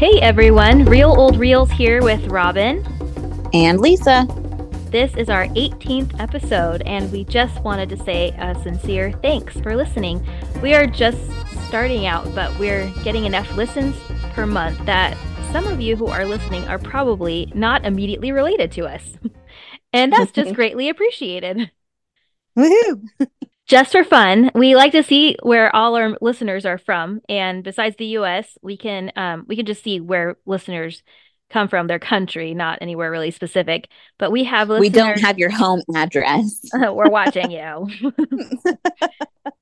Hey everyone, Real Old Reels here with Robin. And Lisa. This is our 18th episode, and we just wanted to say a sincere thanks for listening. We are just starting out, but we're getting enough listens per month that some of you who are listening are probably not immediately related to us. and that's just greatly appreciated. Woohoo! just for fun, we like to see where all our listeners are from, and besides the U.S., we can um, we can just see where listeners come from, their country, not anywhere really specific. But we have listeners. We don't have your home address. We're watching you.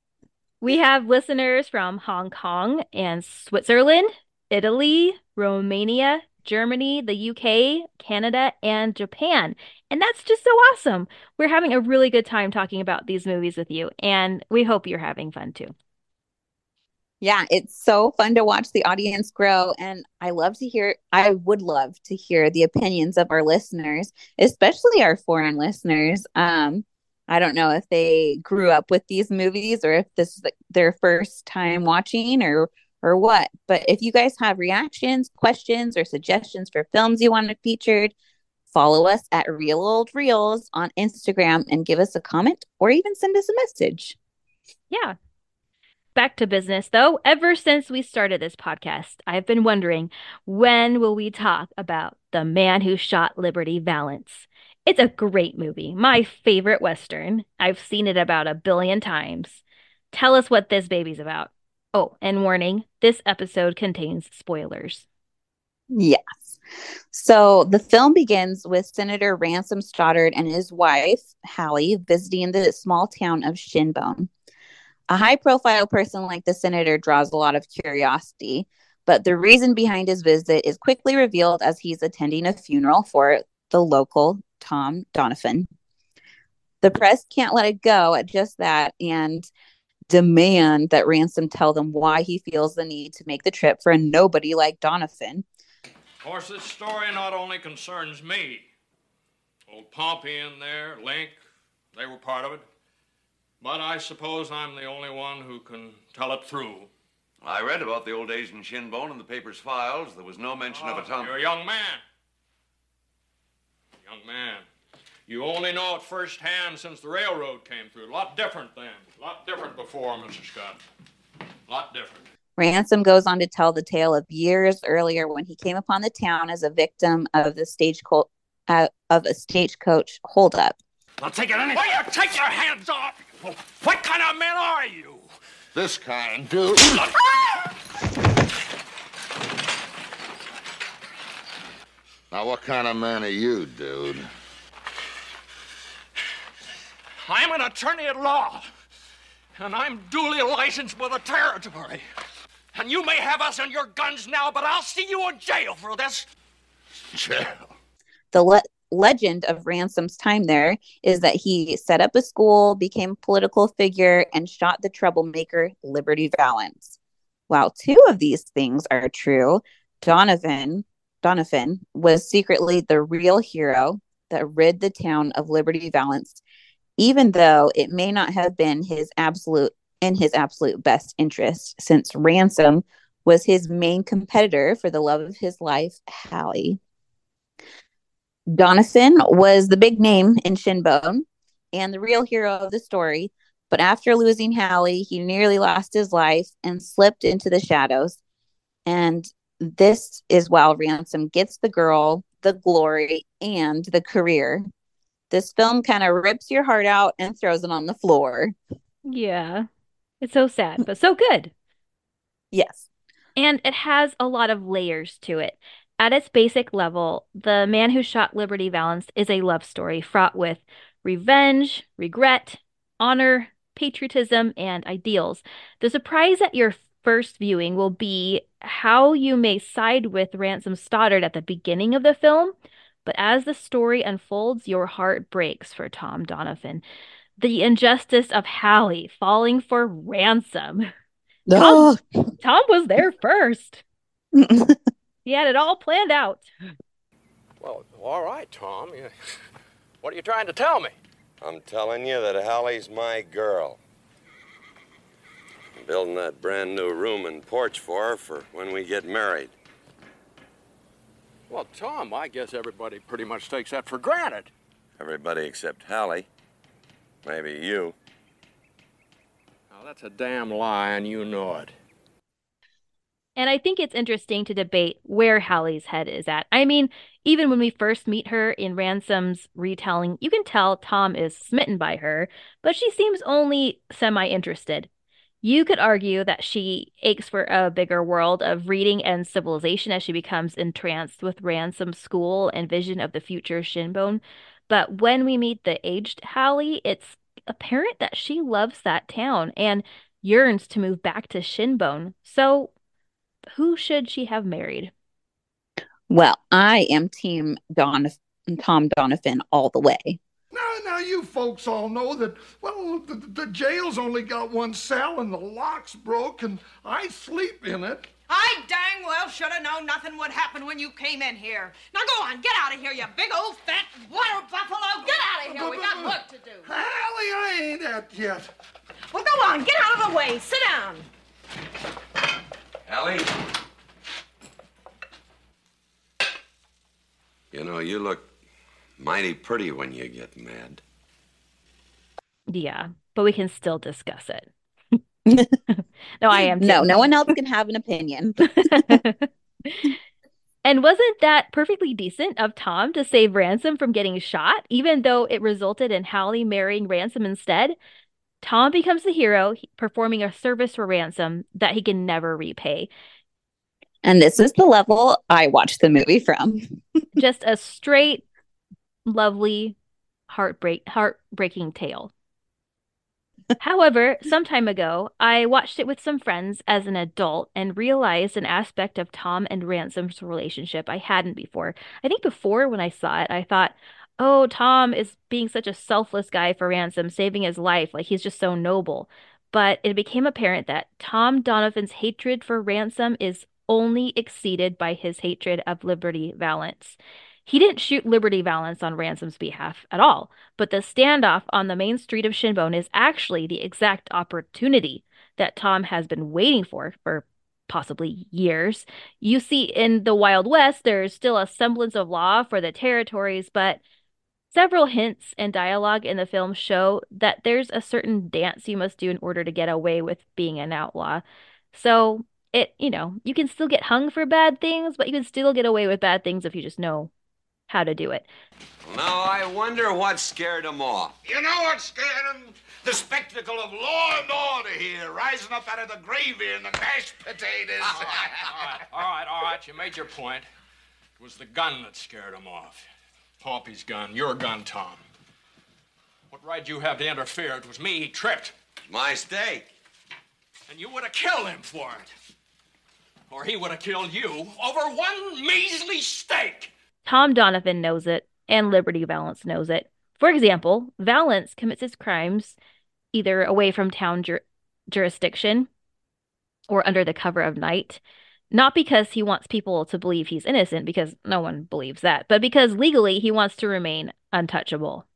we have listeners from Hong Kong and Switzerland, Italy, Romania, Germany, the UK, Canada, and Japan. And that's just so awesome. We're having a really good time talking about these movies with you, and we hope you're having fun too. Yeah, it's so fun to watch the audience grow. And I love to hear, I would love to hear the opinions of our listeners, especially our foreign listeners. Um, I don't know if they grew up with these movies or if this is their first time watching or or what. But if you guys have reactions, questions, or suggestions for films you wanted featured, follow us at Real Old Reels on Instagram and give us a comment or even send us a message. Yeah. Back to business though. Ever since we started this podcast, I've been wondering when will we talk about The Man Who Shot Liberty Valance? It's a great movie, my favorite Western. I've seen it about a billion times. Tell us what this baby's about. Oh, and warning this episode contains spoilers. Yes. So the film begins with Senator Ransom Stoddard and his wife, Hallie, visiting the small town of Shinbone. A high profile person like the senator draws a lot of curiosity, but the reason behind his visit is quickly revealed as he's attending a funeral for the local Tom Donovan. The press can't let it go at just that and demand that Ransom tell them why he feels the need to make the trip for a nobody like Donovan. Of course, this story not only concerns me. Old Pompey in there, Link, they were part of it. But I suppose I'm the only one who can tell it through. I read about the old days in Shinbone in the paper's files. There was no mention oh, of a ah, Tom. You're a young man. Young man. You only know it firsthand since the railroad came through. A lot different then. A lot different before, Mr. Scott. A lot different. Ransom goes on to tell the tale of years earlier when he came upon the town as a victim of the stagecoach uh, of a stagecoach holdup. I'll take it anything. Will you take your hands off? What kind of man are you? This kind, dude. now, what kind of man are you, dude? I'm an attorney at law, and I'm duly licensed with the territory. And you may have us and your guns now, but I'll see you in jail for this. Jail. The le- legend of Ransom's time there is that he set up a school, became a political figure, and shot the troublemaker Liberty Valance. While two of these things are true, Donovan Donovan was secretly the real hero that rid the town of Liberty Valance even though it may not have been his absolute in his absolute best interest, since Ransom was his main competitor for the love of his life, Hallie. Donovan was the big name in Shinbone and the real hero of the story, but after losing Hallie, he nearly lost his life and slipped into the shadows. And this is while Ransom gets the girl, the glory, and the career this film kind of rips your heart out and throws it on the floor. Yeah. It's so sad, but so good. Yes. And it has a lot of layers to it. At its basic level, The Man Who Shot Liberty Valance is a love story fraught with revenge, regret, honor, patriotism, and ideals. The surprise at your first viewing will be how you may side with Ransom Stoddard at the beginning of the film, but as the story unfolds, your heart breaks for Tom Donovan. The injustice of Hallie falling for ransom. Ah! Tom, Tom was there first. he had it all planned out. Well, all right, Tom. What are you trying to tell me? I'm telling you that Hallie's my girl. I'm building that brand new room and porch for her for when we get married. Well, Tom, I guess everybody pretty much takes that for granted. Everybody except Hallie. Maybe you. Now, that's a damn lie, and you know it. And I think it's interesting to debate where Hallie's head is at. I mean, even when we first meet her in Ransom's retelling, you can tell Tom is smitten by her, but she seems only semi interested. You could argue that she aches for a bigger world of reading and civilization as she becomes entranced with Ransom's school and vision of the future Shinbone. But when we meet the aged Hallie, it's apparent that she loves that town and yearns to move back to Shinbone. So who should she have married? Well, I am Team Don Tom Donovan all the way. Now, now, you folks all know that, well, the, the jail's only got one cell and the lock's broke and I sleep in it. I dang well should have known nothing would happen when you came in here. Now go on, get out of here, you big old fat water buffalo. Get out of here. We got work to do. Hallie, I ain't at yet. Well, go on, get out of the way. Sit down. Hallie? You know, you look mighty pretty when you get mad. Yeah, but we can still discuss it. no, I am. No, no one else can have an opinion. and wasn't that perfectly decent of Tom to save Ransom from getting shot, even though it resulted in Hallie marrying Ransom instead? Tom becomes the hero, performing a service for Ransom that he can never repay. And this is the level I watched the movie from. Just a straight, lovely, heartbreak heartbreaking tale. However, some time ago, I watched it with some friends as an adult and realized an aspect of Tom and Ransom's relationship I hadn't before. I think before when I saw it, I thought, oh, Tom is being such a selfless guy for Ransom, saving his life. Like he's just so noble. But it became apparent that Tom Donovan's hatred for Ransom is only exceeded by his hatred of Liberty Valance. He didn't shoot Liberty Valance on Ransom's behalf at all, but the standoff on the main street of Shinbone is actually the exact opportunity that Tom has been waiting for for possibly years. You see, in the Wild West, there's still a semblance of law for the territories, but Several hints and dialogue in the film show that there's a certain dance you must do in order to get away with being an outlaw. So, it, you know, you can still get hung for bad things, but you can still get away with bad things if you just know how to do it. Now, I wonder what scared him off. You know what scared him? The spectacle of law and order here, rising up out of the gravy and the mashed potatoes. all, right, all right, all right, all right. You made your point. It was the gun that scared him off. Pompey's gun, your gun, Tom. What right do you have to interfere? It was me. He tripped. My steak. And you would have killed him for it. Or he would have killed you over one measly steak. Tom Donovan knows it, and Liberty Valance knows it. For example, Valance commits his crimes either away from town jur- jurisdiction or under the cover of night. Not because he wants people to believe he's innocent, because no one believes that, but because legally he wants to remain untouchable.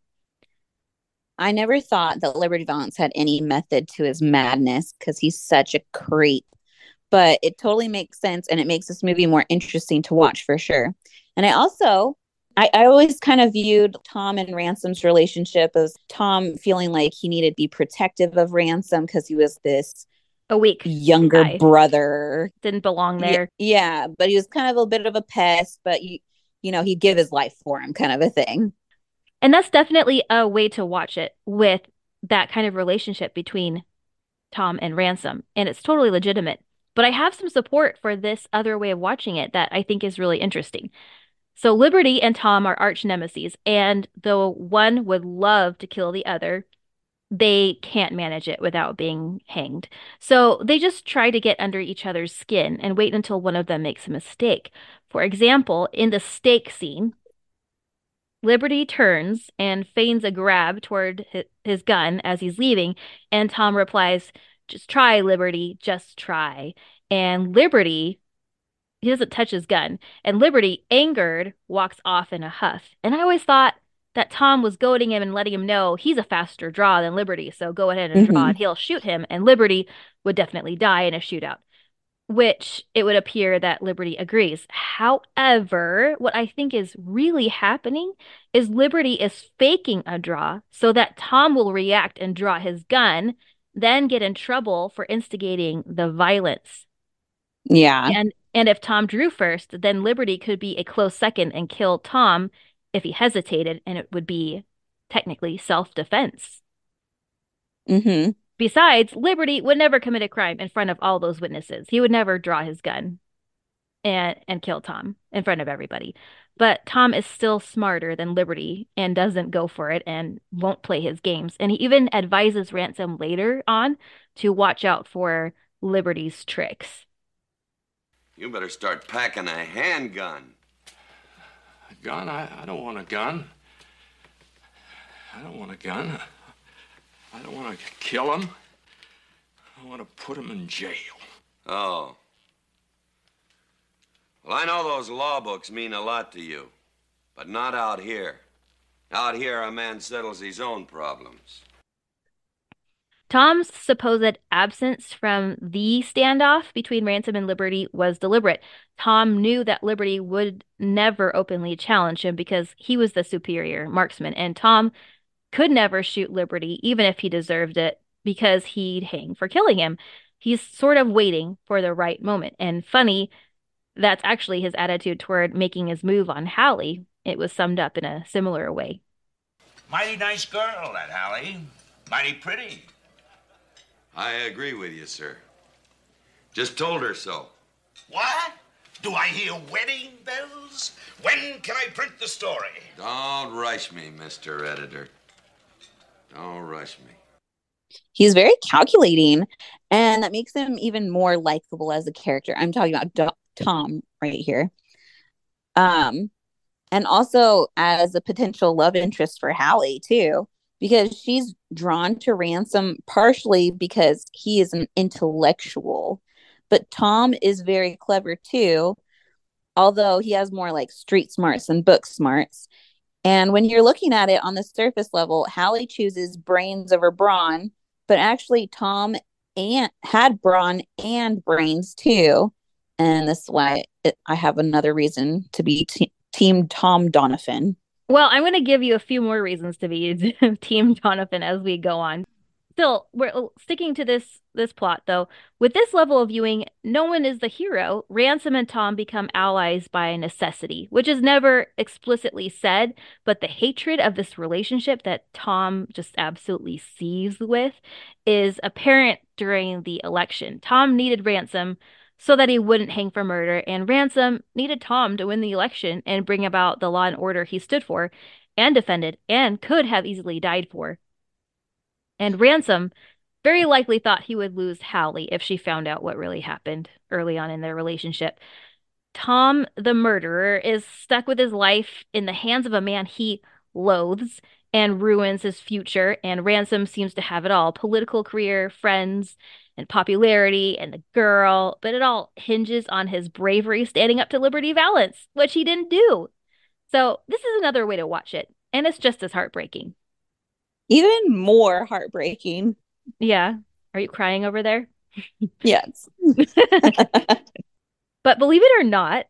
I never thought that Liberty Valance had any method to his madness because he's such a creep. But it totally makes sense and it makes this movie more interesting to watch for sure. And I also I, I always kind of viewed Tom and Ransom's relationship as Tom feeling like he needed to be protective of Ransom because he was this a weak younger guy. brother. Didn't belong there. Yeah, yeah, but he was kind of a bit of a pest, but you you know, he'd give his life for him kind of a thing. And that's definitely a way to watch it with that kind of relationship between Tom and Ransom. And it's totally legitimate. But I have some support for this other way of watching it that I think is really interesting. So Liberty and Tom are arch nemesis, and though one would love to kill the other, they can't manage it without being hanged. So they just try to get under each other's skin and wait until one of them makes a mistake. For example, in the steak scene, Liberty turns and feigns a grab toward his gun as he's leaving, and Tom replies, Just try, Liberty, just try. And Liberty, he doesn't touch his gun, and Liberty, angered, walks off in a huff. And I always thought, that Tom was goading him and letting him know he's a faster draw than Liberty, so go ahead and draw, mm-hmm. and he'll shoot him, and Liberty would definitely die in a shootout. which it would appear that Liberty agrees. However, what I think is really happening is Liberty is faking a draw so that Tom will react and draw his gun, then get in trouble for instigating the violence. Yeah. And and if Tom drew first, then Liberty could be a close second and kill Tom if he hesitated, and it would be technically self-defense. Mm-hmm. Besides, Liberty would never commit a crime in front of all those witnesses. He would never draw his gun and and kill Tom in front of everybody. But Tom is still smarter than Liberty and doesn't go for it and won't play his games. And he even advises Ransom later on to watch out for Liberty's tricks. You better start packing a handgun. A gun? I, I don't want a gun. I don't want a gun. I don't want to kill him. I want to put him in jail. Oh. Well, I know those law books mean a lot to you, but not out here. Out here, a man settles his own problems. Tom's supposed absence from the standoff between Ransom and Liberty was deliberate. Tom knew that Liberty would never openly challenge him because he was the superior marksman, and Tom could never shoot Liberty, even if he deserved it, because he'd hang for killing him. He's sort of waiting for the right moment. And funny, that's actually his attitude toward making his move on Hallie. It was summed up in a similar way. Mighty nice girl, that Hallie. Mighty pretty. I agree with you, sir. Just told her so. What? Do I hear wedding bells? When can I print the story? Don't rush me, Mr. Editor. Don't rush me. He's very calculating, and that makes him even more likable as a character. I'm talking about Do- Tom right here. Um, and also as a potential love interest for Hallie too, because she's drawn to Ransom partially because he is an intellectual, but Tom is very clever too, although he has more like street smarts and book smarts. And when you're looking at it on the surface level, Hallie chooses brains over brawn, but actually Tom and had brawn and brains too. And that's why it, I have another reason to be t- team Tom Donovan. Well, I'm going to give you a few more reasons to be Team Donovan as we go on. Still, we're uh, sticking to this this plot though. With this level of viewing, no one is the hero. Ransom and Tom become allies by necessity, which is never explicitly said, but the hatred of this relationship that Tom just absolutely sees with is apparent during the election. Tom needed Ransom so that he wouldn't hang for murder, and Ransom needed Tom to win the election and bring about the law and order he stood for and defended and could have easily died for. And Ransom very likely thought he would lose Hallie if she found out what really happened early on in their relationship. Tom, the murderer, is stuck with his life in the hands of a man he loathes and ruins his future. And Ransom seems to have it all political career, friends, and popularity, and the girl. But it all hinges on his bravery standing up to Liberty Valance, which he didn't do. So, this is another way to watch it. And it's just as heartbreaking. Even more heartbreaking. Yeah. Are you crying over there? Yes. But believe it or not,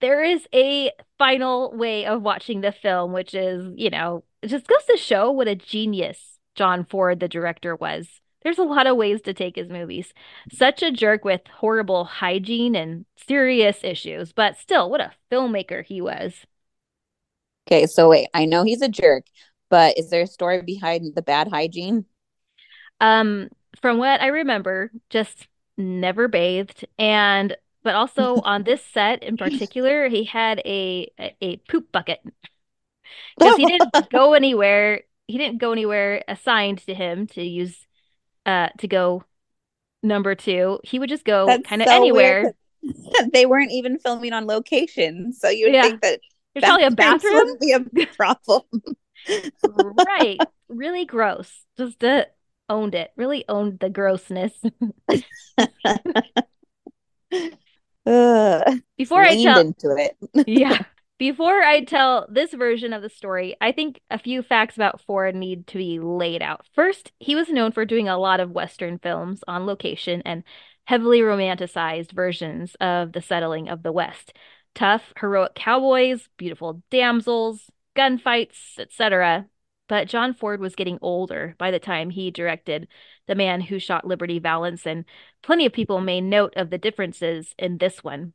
there is a final way of watching the film, which is, you know, it just goes to show what a genius John Ford, the director, was. There's a lot of ways to take his movies. Such a jerk with horrible hygiene and serious issues, but still, what a filmmaker he was. Okay, so wait, I know he's a jerk, but is there a story behind the bad hygiene? Um, from what I remember, just never bathed, and but also on this set in particular, he had a a, a poop bucket because he didn't go anywhere. He didn't go anywhere assigned to him to use uh to go number two. He would just go kind of so anywhere. they weren't even filming on location. So you would Yeah. think that There's probably a bathroom. wouldn't be a problem. right. Really gross. Just uh, owned it. Really owned the grossness. Before I tell into it. yeah. Before I tell this version of the story, I think a few facts about Ford need to be laid out. First, he was known for doing a lot of Western films on location, and heavily romanticized versions of the settling of the West. Tough, heroic cowboys, beautiful damsels, gunfights, etc. But John Ford was getting older by the time he directed The Man Who Shot Liberty Valance, and plenty of people made note of the differences in this one.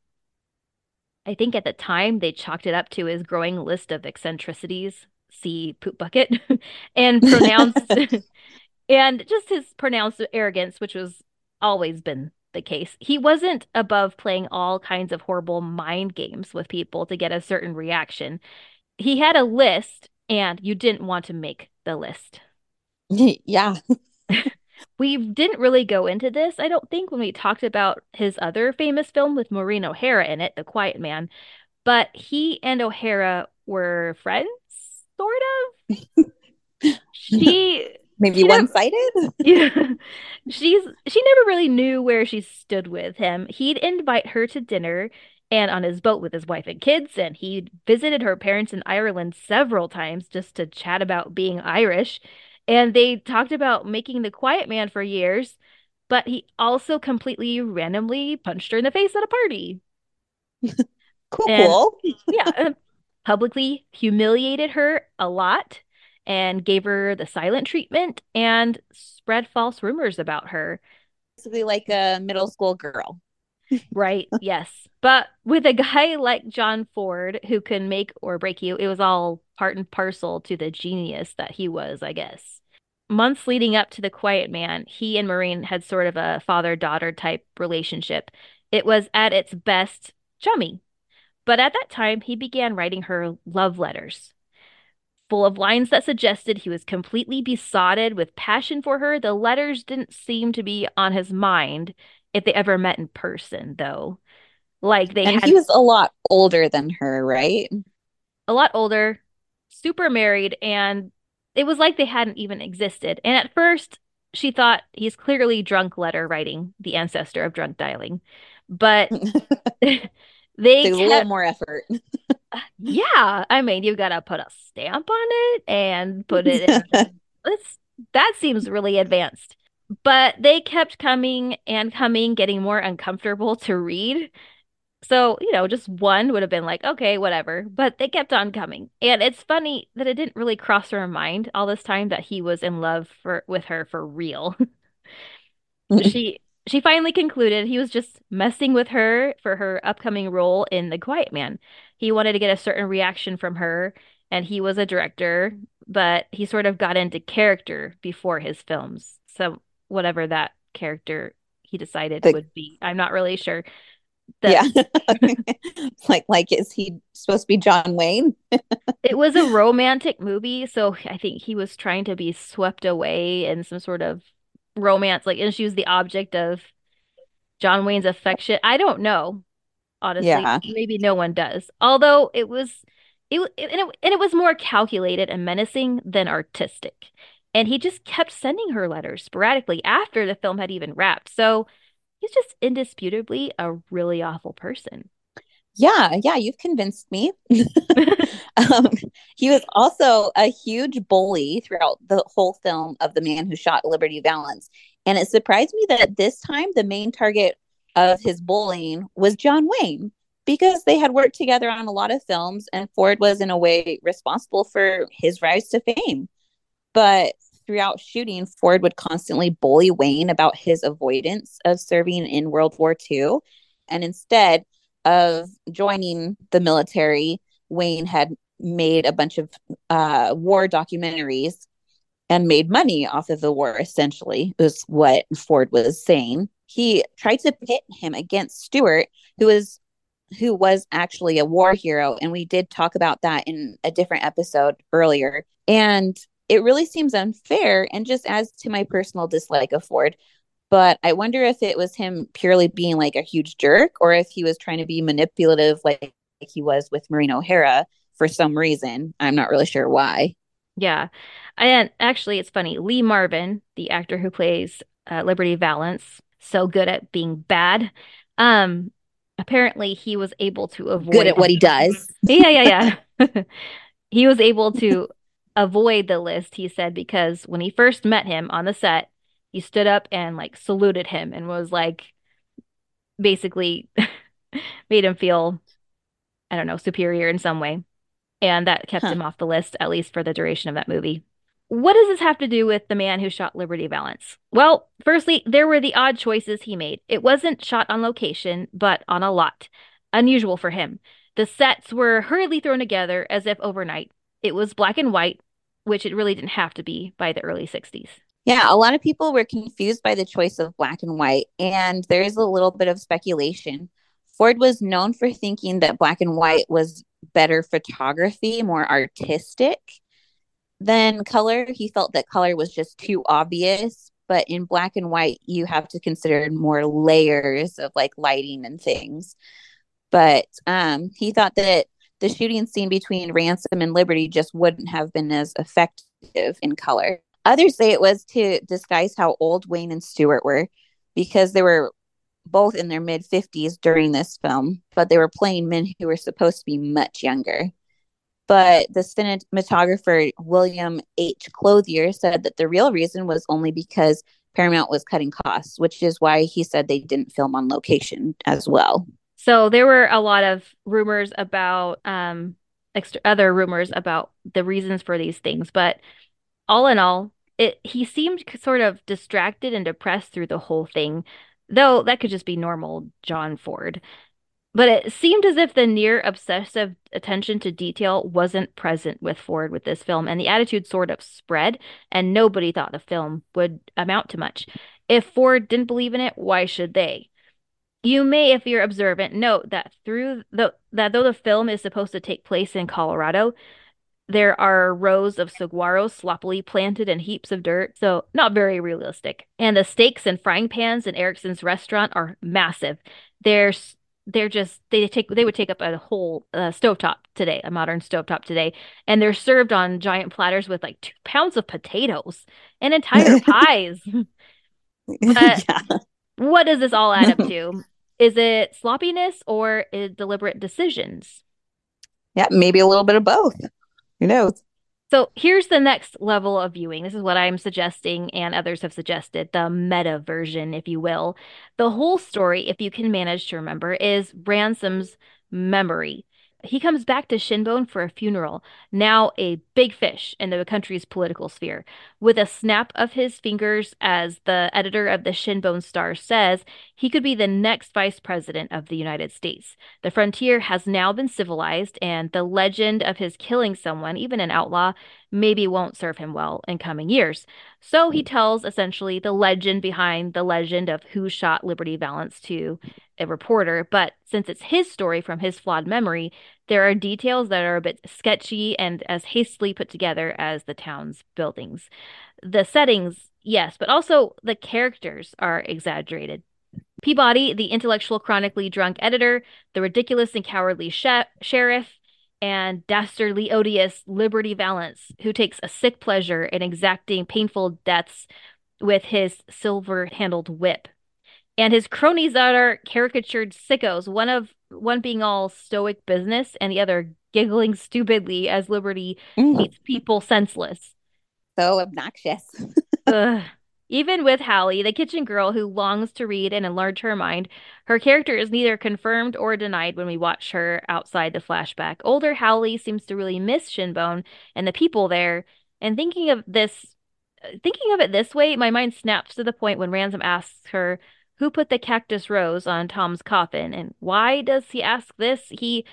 I think at the time they chalked it up to his growing list of eccentricities, see poop bucket, and pronounced and just his pronounced arrogance, which was always been the case. He wasn't above playing all kinds of horrible mind games with people to get a certain reaction. He had a list, and you didn't want to make the list. yeah. We didn't really go into this, I don't think, when we talked about his other famous film with Maureen O'Hara in it, The Quiet Man. But he and O'Hara were friends, sort of. she maybe one sided. yeah, she's she never really knew where she stood with him. He'd invite her to dinner and on his boat with his wife and kids, and he visited her parents in Ireland several times just to chat about being Irish. And they talked about making the quiet man for years, but he also completely randomly punched her in the face at a party. cool. And, yeah, publicly humiliated her a lot and gave her the silent treatment and spread false rumors about her. Basically, like a middle school girl. right, yes. But with a guy like John Ford who can make or break you, it was all part and parcel to the genius that he was, I guess. Months leading up to The Quiet Man, he and Maureen had sort of a father daughter type relationship. It was at its best chummy. But at that time, he began writing her love letters full of lines that suggested he was completely besotted with passion for her. The letters didn't seem to be on his mind if they ever met in person, though. Like they and had, he was a lot older than her, right? A lot older, super married, and it was like they hadn't even existed. And at first, she thought he's clearly drunk letter writing, the ancestor of drunk dialing. But they kept, a little more effort. yeah, I mean, you've got to put a stamp on it and put it in. That seems really advanced. But they kept coming and coming, getting more uncomfortable to read. So, you know, just one would have been like, okay, whatever. But they kept on coming. And it's funny that it didn't really cross her mind all this time that he was in love for with her for real. she she finally concluded he was just messing with her for her upcoming role in The Quiet Man. He wanted to get a certain reaction from her, and he was a director, but he sort of got into character before his films. So, whatever that character he decided the, would be, I'm not really sure. The, yeah. like, like, is he supposed to be John Wayne? it was a romantic movie, so I think he was trying to be swept away in some sort of romance, like, and she was the object of John Wayne's affection. I don't know, honestly. Yeah. Maybe no one does. Although it was, it, it and it and it was more calculated and menacing than artistic. And he just kept sending her letters sporadically after the film had even wrapped. So he's just indisputably a really awful person. Yeah, yeah, you've convinced me. um, he was also a huge bully throughout the whole film of The Man Who Shot Liberty Valance. And it surprised me that this time the main target of his bullying was John Wayne because they had worked together on a lot of films and Ford was, in a way, responsible for his rise to fame. But throughout shooting, Ford would constantly bully Wayne about his avoidance of serving in World War II. And instead, of joining the military, Wayne had made a bunch of uh, war documentaries and made money off of the war, essentially, was what Ford was saying. He tried to pit him against Stewart, who was who was actually a war hero. And we did talk about that in a different episode earlier. And it really seems unfair and just adds to my personal dislike of Ford but I wonder if it was him purely being like a huge jerk or if he was trying to be manipulative like, he was with Maureen O'Hara for some reason. I'm not really sure why. Yeah. And actually, it's funny. Lee Marvin, the actor who plays uh, Liberty Valance, so good at being bad. Um, apparently, he was able to avoid good at what he does. yeah, yeah, yeah. he was able to avoid the list. He said because when he first met him on the set, he stood up and like saluted him and was like, basically made him feel, I don't know, superior in some way. And that kept Huh. him off the list, at least for the duration of that movie. What does this have to do with the man who shot Liberty Valance? Well, firstly, there were the odd choices he made. It wasn't shot on location, but on a lot. Unusual for him. The sets were hurriedly thrown together as if overnight. It was black and white, which it really didn't have to be by the early 60s. Yeah, a lot of people were confused by the choice of black and white, and there's a little bit of speculation. Ford was known for thinking that black and white was better photography, more artistic than color. He felt that color was just too obvious, but in black and white, you have to consider more layers of like lighting and things. But um, he thought that the shooting scene between Ransom and Liberty just wouldn't have been as effective in color. Others say it was to disguise how old Wayne and Stewart were because they were both in their mid 50s during this film, but they were playing men who were supposed to be much younger. But the cinematographer William H. Clothier said that the real reason was only because Paramount was cutting costs, which is why he said they didn't film on location as well. So there were a lot of rumors about um extra other rumors about the reasons for these things, but all in all, it he seemed sort of distracted and depressed through the whole thing, though that could just be normal John Ford. But it seemed as if the near obsessive attention to detail wasn't present with Ford with this film, and the attitude sort of spread, and nobody thought the film would amount to much. If Ford didn't believe in it, why should they? You may, if you're observant, note that through the that though the film is supposed to take place in Colorado, there are rows of saguaros sloppily planted in heaps of dirt, so not very realistic. And the steaks and frying pans in Erickson's restaurant are massive. They're they're just they take they would take up a whole uh, stovetop today, a modern stovetop today, and they're served on giant platters with like two pounds of potatoes and entire pies. But- yeah. What does this all add up to? Is it sloppiness or is deliberate decisions? Yeah, maybe a little bit of both. Who knows? So here's the next level of viewing. This is what I'm suggesting, and others have suggested the meta version, if you will. The whole story, if you can manage to remember, is Ransom's memory. He comes back to Shinbone for a funeral, now a big fish in the country's political sphere. With a snap of his fingers, as the editor of the Shinbone Star says, he could be the next vice president of the United States. The frontier has now been civilized, and the legend of his killing someone, even an outlaw, maybe won't serve him well in coming years. So he tells essentially the legend behind the legend of who shot Liberty Valance to a reporter. But since it's his story from his flawed memory, there are details that are a bit sketchy and as hastily put together as the town's buildings. The settings, yes, but also the characters are exaggerated. Peabody, the intellectual, chronically drunk editor, the ridiculous and cowardly she- sheriff, and dastardly odious Liberty Valance, who takes a sick pleasure in exacting painful deaths with his silver handled whip. And his cronies that are caricatured sickos, one of one being all stoic business and the other giggling stupidly as Liberty Mm, meets people senseless. so obnoxious. Even with Hallie, the kitchen girl who longs to read and enlarge her mind, her character is neither confirmed or denied when we watch her outside the flashback. Older Hallie seems to really miss Shinbone and the people there. And thinking of this, uh, thinking of it this way, my mind snaps to the point when Ransom asks her, "Who put the cactus rose on Tom's coffin?" And why does he ask this? He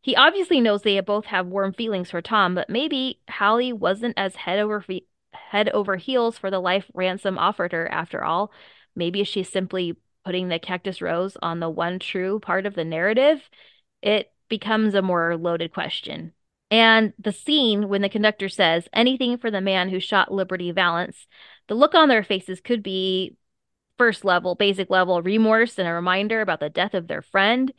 he obviously knows they both have warm feelings for Tom, but maybe Hallie wasn't as head over feet head over heels for the life Ransom offered her after all. Maybe she's simply putting the cactus rose on the one true part of the narrative. It becomes a more loaded question. And the scene when the conductor says anything for the man who shot Liberty Valance, the look on their faces could be first level, basic level remorse and a reminder about the death of their friend,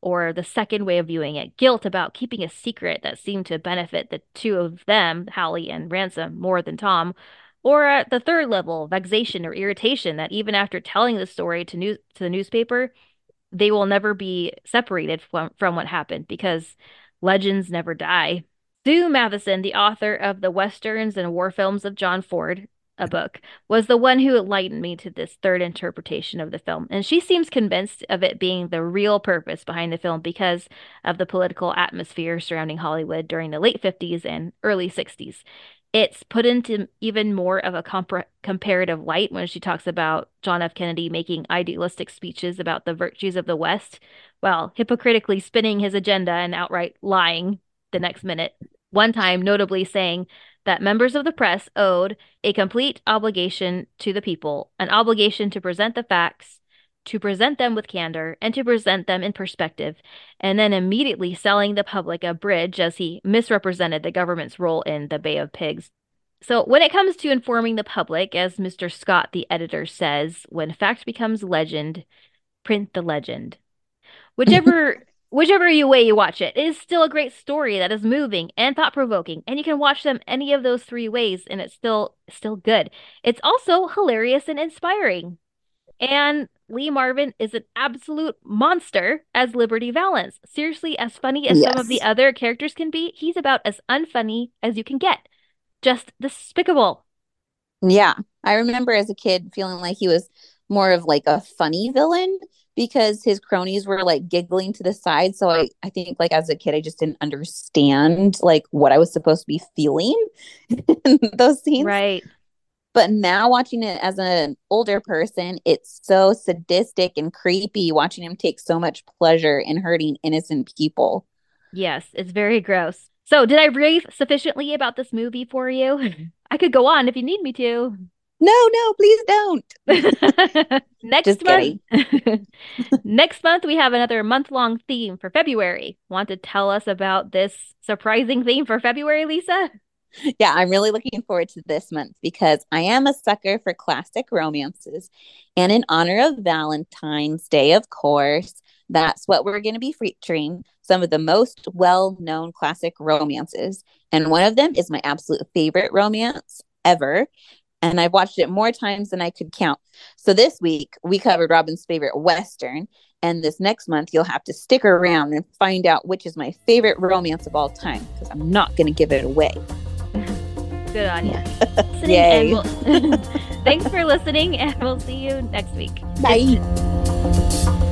or the second way of viewing it, guilt about keeping a secret that seemed to benefit the two of them, Hallie and Ransom, more than Tom, or at the third level, vexation or irritation that even after telling the story to news to the newspaper, they will never be separated from, from what happened because legends never die. Sue Matheson, the author of the westerns and war films of John Ford, a book, was the one who enlightened me to this third interpretation of the film. And she seems convinced of it being the real purpose behind the film because of the political atmosphere surrounding Hollywood during the late 50s and early 60s. It's put into even more of a compar- comparative light when she talks about John F. Kennedy making idealistic speeches about the virtues of the West while hypocritically spinning his agenda and outright lying the next minute. One time, notably saying that members of the press owed a complete obligation to the people, an obligation to present the facts, to present them with candor, and to present them in perspective, and then immediately selling the public a bridge as he misrepresented the government's role in the Bay of Pigs. So, when it comes to informing the public, as Mr. Scott, the editor, says, when fact becomes legend, print the legend. Whichever whichever you way you watch it, it is still a great story that is moving and thought provoking, and you can watch them any of those three ways, and it's still still good. It's also hilarious and inspiring. And Lee Marvin is an absolute monster as Liberty Valance. Seriously, as funny as yes. some of the other characters can be, he's about as unfunny as you can get. Just despicable. Yeah. I remember as a kid feeling like he was more of like a funny villain because his cronies were like giggling to the side. So I, I think like as a kid, I just didn't understand like what I was supposed to be feeling in those scenes. Right. But now watching it as an older person, it's so sadistic and creepy watching him take so much pleasure in hurting innocent people. Yes, it's very gross. So, did I brief sufficiently about this movie for you? I could go on if you need me to. No, no, please don't. Next month. Next month we have another month-long theme for February. Want to tell us about this surprising theme for February, Lisa? Yeah, I'm really looking forward to this month because I am a sucker for classic romances. And in honor of Valentine's Day, of course, that's what we're going to be featuring some of the most well known classic romances. And one of them is my absolute favorite romance ever and I've watched it more times than I could count. So this week we covered Robin's favorite Western. And this next month, you'll have to stick around and find out which is my favorite romance of all time because I'm not going to give it away. Good on you. Yay. We'll... Thanks for listening, and we'll see you next week. Bye.